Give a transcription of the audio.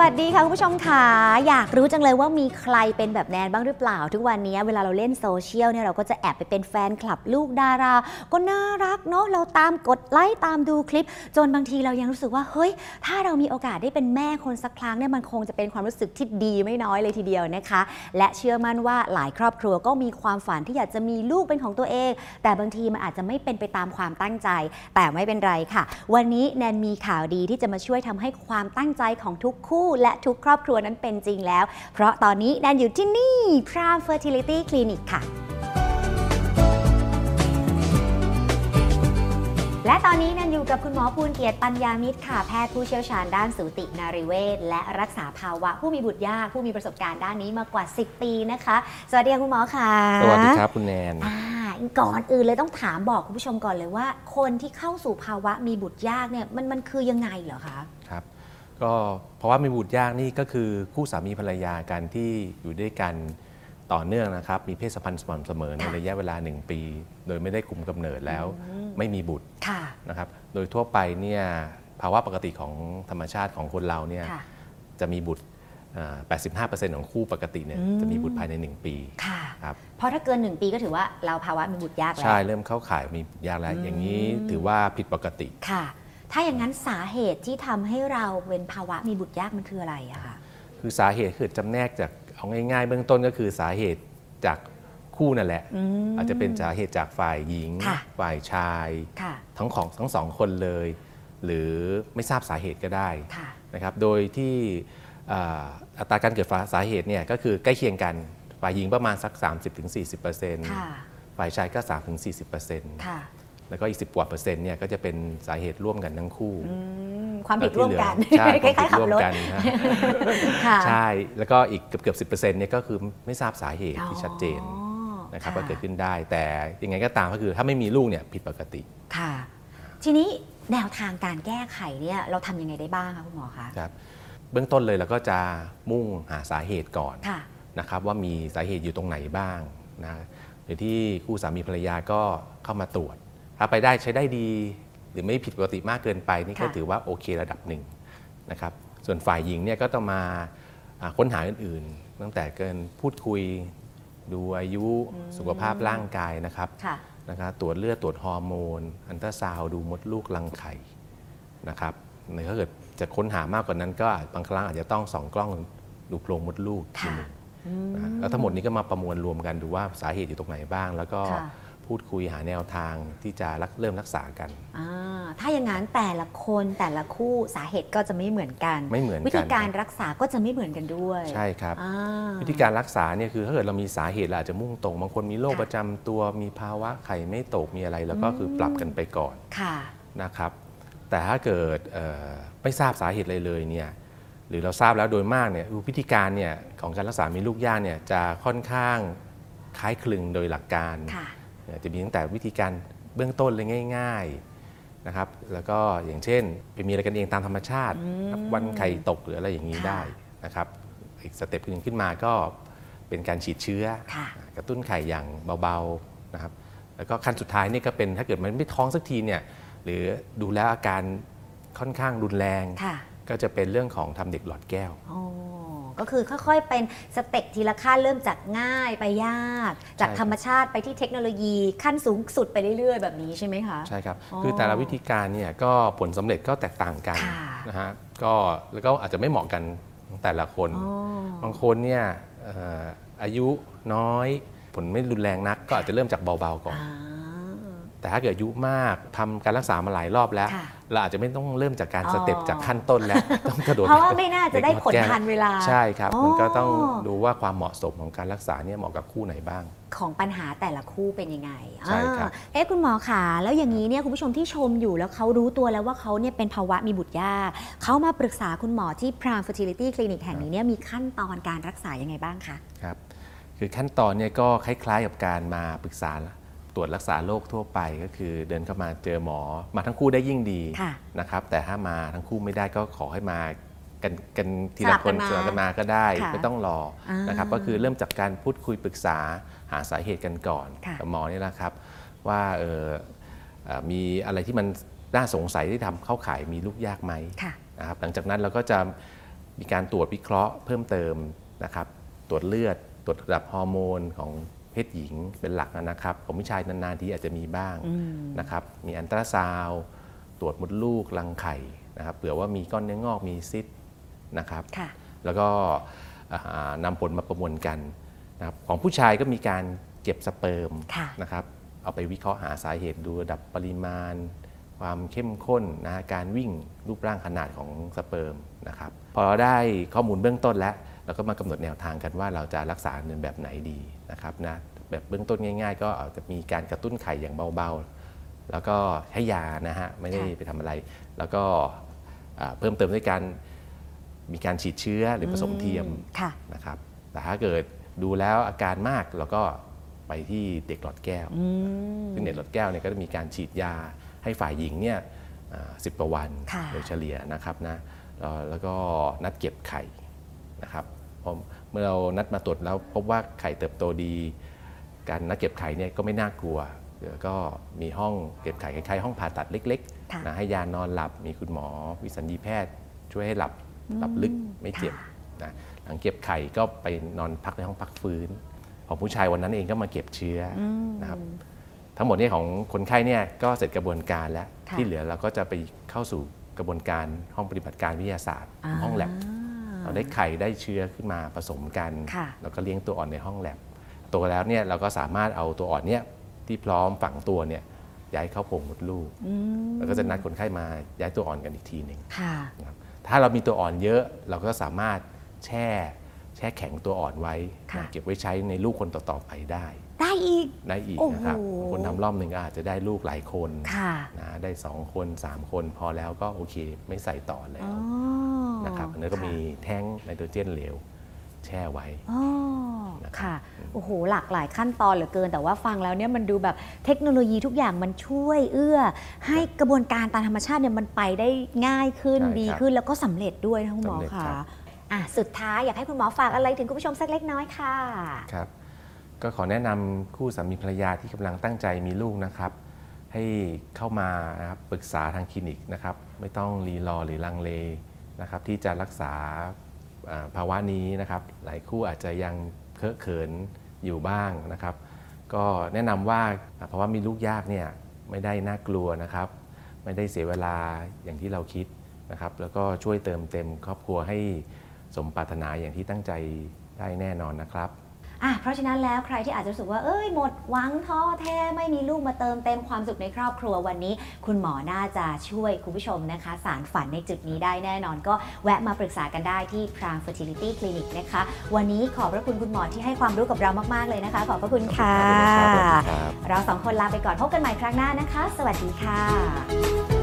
วัสดีค่ะ คุณผู้ชมค่ะ อยากรู้จังเลยว่ามีใครเป็นแบบแนนบ้างหรือเปล่า ทุกวันนี้เวลาเราเล่นโซเชียลเนี่ยเราก็จะแอบไปเป็นแฟนคลับลูกดารา ก็น่ารักเนาะเราตามกดไลค์ตามดูคลิป จนบางทีเรายังรู้สึกว่าเฮ้ย ถ้าเรามีโอกาสได้เป็นแม่คนสักครั้งเนี่ยมันคงจะเป็นความรู้สึกที่ดีไม่น้อยเลยทีเดียวนะคะ และเชื่อมั่นว่าหลายครอบครัวก็มีความฝันที่อยากจะมีลูกเป็นของตัวเอง แต่บางทีมันอาจจะไม่เป็นไปตามความตั้งใจ แต่ไม่เป็นไรค่ะ วันนี้แนนมีข่าวดีที่จะมาช่วยทำให้ความตั้งใจของทุกคู่และทุกครอบครัวนั้นเป็นจริงแล้ว เพราะตอนนี้แนนอยู่ที่นี่ Prime Fertility Clinic ค่ะและตอนนี้แนันอยู่กับคุณหมอภูลเกียรติปัญญามิตรค่ะ แพทย์ผู้เชี่ยวชาญด้านสูตินารีเวชและรักษาภาวะ ผู้มีบุตรยากผู้มีประสบการณ์ด้านนี้มากกว่า 10 ปีนะคะ สวัสดีค่ะคุณหมอค่ะ สวัสดีครับคุณแนนอ่าก่อนอื่นเลยต้องถามบอกคุณผู้ชมก่อนเลยว่า คนที่เข้าสู่ภาวะมีบุตรยากเนี่ยมันมันคือยังไงเหรอคะครับ ก็เพราะว่ามีบุตรยากนี่ก็คือคู่สามีภรรยากันที่อยู่ด้วยกันต่อเนื่องนะครับ มีเพศสัมพันธ์สม่ำเสมอในค่ะระยะเวลา 1 ปี โดยไม่ได้คุมกำเนิดแล้ว ไม่มีบุตรค่ะนะครับ โดยทั่วไปเนี่ยภาวะปกติของธรรมชาติของคนเราเนี่ยค่ะจะมีบุตรอ่า85%ของคู่ปกติเนี่ยจะมีบุตรภายใน 1 ปีค่ะครับเพราะถ้าเกิน 1 ปีก็ถือว่าเราภาวะมีบุตรยากแล้ว ใช่ เริ่มเข้าข่ายมีบุตรยากแล้ว อย่างนี้ถือว่าผิดปกติค่ะ ถ้าอย่างนั้นสาเหตุที่ทำให้เราเป็นภาวะมีบุตรยากมันคืออะไรอะคะคือสาเหตุคือจำแนกจากเอาง่าย ๆ เบื้องต้นก็คือสาเหตุจากคู่นั่นแหละ อาจจะเป็นสาเหตุจากฝ่ายหญิงค่ะฝ่ายชายค่ะทั้งของทั้งสองคนเลย หรือไม่ทราบสาเหตุก็ได้ค่ะนะครับ โดยที่อ่าอัตราการเกิดสาเหตุเนี่ยก็คือใกล้เคียงกันฝ่ายหญิงประมาณสัก 30-40%ค่ะฝ่ายชายก็ 3-40%ค่ะ แล้วก็อีก 10กว่าเปอร์เซ็นต์เนี่ยก็จะเป็นสาเหตุร่วมกันทั้งคู่อืมความผิดร่วมกันใช่คความล้ายๆขับผิดร่วมรถกันนะค่ะใช่ แล้วก็อีกเกือบเกือบสิเนี่ยก็คือไม่ทราบสาเหตุที่ชัดเจนอ๋อนะครับค่ะว่าเกิดขึ้นได้ แต่ยังไงก็ตามก็คือถ้าไม่มีลูกเนี่ยผิดปกติค่ะ ทีนี้แนวทางการแก้ไขเนี่ยเราทำยังไงได้บ้างคะคุณหมอคะครับเบื้องต้นเลยเราก็จะมุ่งหาสาเหตุก่อนค่ะนะครับว่ามีสาเหตุอยู่ตรงไหนบ้างนะโดยที่คู่สามีภรรยาก็เข้ามาตรวจ ถ้าไปได้ใช้ได้ดี หรือไม่ผิดปกติมากเกินไปนี่ก็ค่ะ ถือว่าโอเคระดับหนึ่งนะครับส่วนฝ่ายหญิงเนี่ยก็ต้องมาอ่าค้นหาอื่นๆ ตั้งแต่เกินพูดคุย ดูอายุสุขภาพร่างกายนะครับ ค่ะ นะครับตรวจเลือดตรวจฮอร์โมน อันตราซาวด์ดูมดลูกรังไข่นะครับในถ้าเกิดจะค้นหามากกว่านั้นก็บางครั้งอาจจะต้องส่องกล้องดูโพรงมดลูกทีค่ะหนึงนะฮะแล้วทั้งหมดนี้ก็มาประมวลรวมกันดูว่าสาเหตุอยู่ตรงไหนบ้าง แล้วก็ค่ะ พูดคุยหาแนวทางที่จะรักเริ่มรักษากัน อ่าถ้าอย่างนั้นแต่ละคนแต่ละคู่สาเหตุก็จะไม่เหมือนกัน ไม่เหมือนกันวิธีการครับรักษาก็จะไม่เหมือนกันด้วยใช่ครับ อ่า วิธีการรักษาเนี่ยคือถ้าเกิดเรามีสาเหตุเราอาจจะมุ่งตรงบางคนมีโรคค่ะ ประจำตัวมีภาวะไข่ไม่ตกมีอะไรแล้วก็คือปรับกันไปก่อน ค่ะ นะครับแต่ถ้าเกิดเอ่อไม่ทราบสาเหตุอะไรเลยเนี่ยหรือเราทราบแล้วโดยมากเนี่ยวิธีการเนี่ยของการรักษามีลูกยากเนี่ยจะค่อนข้างคล้ายคลึงโดยหลักการ ค่ะเนี่ย จะมีตั้งแต่วิธีการเบื้องต้นเลยง่ายๆนะครับ แล้วก็อย่างเช่นไปมีอะไรกันเองตามธรรมชาตินับวันไข่ตกหรืออะไรอย่างนี้ค่ะได้นะครับ อีก step หนึ่งขึ้นมาก็เป็นการฉีดเชื้อค่ะกระตุ้นไข่อย่างเบาๆนะครับ แล้วก็ขั้นสุดท้ายนี่ก็เป็นถ้าเกิดมันไม่ท้องสักทีเนี่ยหรือดูแล้วอาการค่อนข้างรุนแรงค่ะก็จะเป็นเรื่องของทำเด็กหลอดแก้วอ๋อ ก็คือค่อยๆ เป็น step ทีละขั้นเริ่มจากง่ายไปยาก จากใช่ครับธรรมชาติไปที่เทคโนโลยีขั้นสูงสุดไปเรื่อยๆ แบบนี้ใช่ไหมคะ ใช่ครับอ๋อคือแต่ละวิธีการเนี่ยก็ผลสำเร็จก็แตกต่างกันค่ะนะฮะก็แล้วก็อาจจะไม่เหมาะกันของแต่ละคนอ๋อบางคนเนี่ยเอ่ออายุน้อยผลไม่รุนแรงนัก ก็อาจจะเริ่มจากเบาๆก่อนอ่า แต่ถ้าเกิดอายุมากทำการรักษามาหลายรอบแล้วค่ะเราอาจจะไม่ต้องเริ่มจากการอ๋อสเต็ปจากขั้นต้นแล้ว ต้องกระโดดเพราะว่าไม่น่าจะได้ผลเกหอดแก้วทันเวลา ใช่ครับอ๋อมันก็ต้องดูว่าความเหมาะสมของการรักษาเนี่ยเหมาะกับคู่ไหนบ้าง ของปัญหาแต่ละคู่เป็นยังไงใช่ครับอ่าเอ๊ะคุณหมอขาแล้วอย่างนี้เนี่ยคุณผู้ชมที่ชมอยู่แล้วเขารู้ตัวแล้วว่าเขาเนี่ยเป็นภาวะมีบุตรยากเขามาปรึกษาคุณหมอที่ Prime Fertility Clinic แห่งนี้เนี่ยมีขั้นตอนการรักษายังไงบ้างคะครับคือขั้นตอนเนี่ยก็คล้ายๆกับการมาปรึกษา ตรวจรักษาโรคทั่วไปก็คือเดินเข้ามาเจอหมอมาทั้งคู่ได้ยิ่งดีค่ะนะครับ แต่ถ้ามาทั้งคู่ไม่ได้ก็ขอให้มากันกันทีสลัละบคกันนมาสลับกันมาก็ได้ค่ะไม่ต้องรออานะครับ ก็คือเริ่มจากการพูดคุยปรึกษาหาสาเหตุกันก่อนค่ะ กับหมอนี่แหละครับ ว่าเออเอ่อมีอะไรที่มันน่าสงสัยที่ทำเข้าข่ายมีลูกยากไหม ค่ะ นะครับหลังจากนั้นเราก็จะมีการตรวจวิเคราะห์เพิ่มเติมนะครับ ตรวจเลือด ตรวจระดับฮอร์โมนของ เพศหญิงเป็นหลักนะครับ ของผู้ชายนานๆทีอาจจะมีบ้างนะครับ มีอัลตราซาวด์ตรวจมดลูกรังไข่นะครับเผื่อว่ามีก้อนเนื้องอกมีซีสต์นะครับค่ะแล้วก็อ่านำผลมาประมวลกันนะครับของผู้ชายก็มีการเก็บสเปิร์มค่ะนะครับ เอาไปวิเคราะห์หาสาเหตุดูระดับปริมาณ ความเข้มข้นนะฮะการวิ่งรูปร่างขนาดของสเปิร์มนะครับพอเราได้ข้อมูลเบื้องต้นแล้ว เราก็มากำหนดแนวทางกันว่าเราจะรักษาเนินแบบไหนดีนะครับนะแบบเบื้องต้นง่าย ๆ ก็อาจจะมีการกระตุ้นไข่อย่างเบาๆ แล้วก็ให้ยานะฮะไม่ได้ค่ะไปทำอะไร แล้วก็อ่าเพิ่มเติมด้วยการมีการฉีดเชื้อหรือผสมเทียมค่ะนะครับแต่ถ้าเกิดดูแล้วอาการมากเราก็ไปที่เด็กหลอดแก้ว ซึ่งเด็กหลอดแก้วเนี่ยก็จะมีการฉีดยา ให้ฝ่ายหญิงเนี่ยสิบกว่าวันค่ะโดยเฉลี่ยนะครับนะแล้วแล้วก็นัดเก็บไข่นะครับพอเมื่อเรานัดมาตรวจแล้วพบว่าไข่เติบโตดี การนัดเก็บไข่เนี่ยก็ไม่น่ากลัวเดี๋ยวก็มีห้องเก็บไข่คล้ายๆห้องผ่าตัดเล็กค่ะๆนะให้ยานอนหลับมีคุณหมอ วิสัญญีแพทย์ ช่วยให้หลับหลับลึกไม่เจ็บนะหลังเก็บไข่ก็ไปนอนพักในห้องพักฟื้น ของผู้ชายวันนั้นเองก็มาเก็บเชื้ออนะครับ ทั้งหมดเนี้ของคนไข้เนี่ยก็เสร็จกระบวนการแล้วค่ะที่เหลือเราก็จะไปเข้าสู่กระบวนการห้องปฏิบัติการวิทยาศาสตร์ ห้องแลบเราได้ไข่ได้เชื้อขึ้นมาผสมกันค่ะแล้วก็เลี้ยงตัวอ่อนในห้องแลบตัวแล้วเนี่ยเราก็สามารถเอาตัวอ่อนเนี่ยที่พร้อมฝังตัวเนี่ยย้ายเข้าโพรงมดลูกแล้วก็จะนัดคนไข้มาย้ายตัวอ่อนกันอีกทีหนึ่งค่ะนะครับถ้าเรามีตัวอ่อนเยอะเราก็สามารถแช่ แช่แข็งตัวอ่อนไว้ค่ะ นะเก็บไว้ใช้ในลูกคนต่อๆไปได้ ได้อีก ได้อีกโอ้โหนะครับบางคนทำรอบหนึ่งก็อาจจะได้ลูกหลายคนค่ะนะได้ 2 คน 3 คนพอแล้วก็โอเค ไม่ใส่ต่อแล้อ๋วอนะครับอันนี้ก็มีแท้งไนโตรเจนเหลว แช่ไว้ อ๋อนะครับค่ะ โอ้โห หลากหลายขั้นตอนเหลือเกิน แต่ว่าฟังแล้วเนี่ยมันดูแบบเทคโนโลยีทุกอย่างมันช่วยเอื้อ ให้กระบวนการตามธรรมชาติเนี่ยมันไปได้ง่ายขึ้นใช่ครับดีขึ้นแล้วก็สำเร็จด้วยนะคุณหมอสำเร็จค่ะครับ อะสุดท้ายอยากให้คุณหมอฝากอะไรถึงคุณผู้ชมสักเล็กน้อยค่ะ ครับก็ขอแนะนำคู่สามีภรรยาที่กำลังตั้งใจมีลูกนะครับ ให้เข้ามานะครับปรึกษาทางคลินิกนะครับ ไม่ต้องรีรอหรือลังเลนะครับ ที่จะรักษาอ่าภาวะนี้นะครับ หลายคู่อาจจะยังเคอะเขินอยู่บ้างนะครับ ก็แนะนำว่าภาวะมีลูกยากเนี่ยไม่ได้น่ากลัวนะครับ ไม่ได้เสียเวลาอย่างที่เราคิดนะครับ แล้วก็ช่วยเติมเต็มครอบครัวให้ สมปรารถนาอย่างที่ตั้งใจได้แน่นอนนะครับอะเพราะฉะนั้นแล้วใครที่อาจจะรู้สึกว่าเอ้ยหมดหวังท้อแท้ไม่มีลูกมาเติมเต็มความสุขในครอบครัววันนี้ คุณหมอน่าจะช่วยคุณผู้ชมนะคะ สารฝันในจุดนี้ได้แน่นอน ก็แวะมาปรึกษากันได้ที่ Prime Fertility Clinic นะคะ วันนี้ขอบพระคุณคุณหมอที่ให้ความรู้กับเรามากๆเลยนะคะ ขอบพระคุณค่ะขอบคุณครับเราสองคนลาไปก่อนพบกันใหม่ครั้งหน้านะคะ สวัสดีค่ะ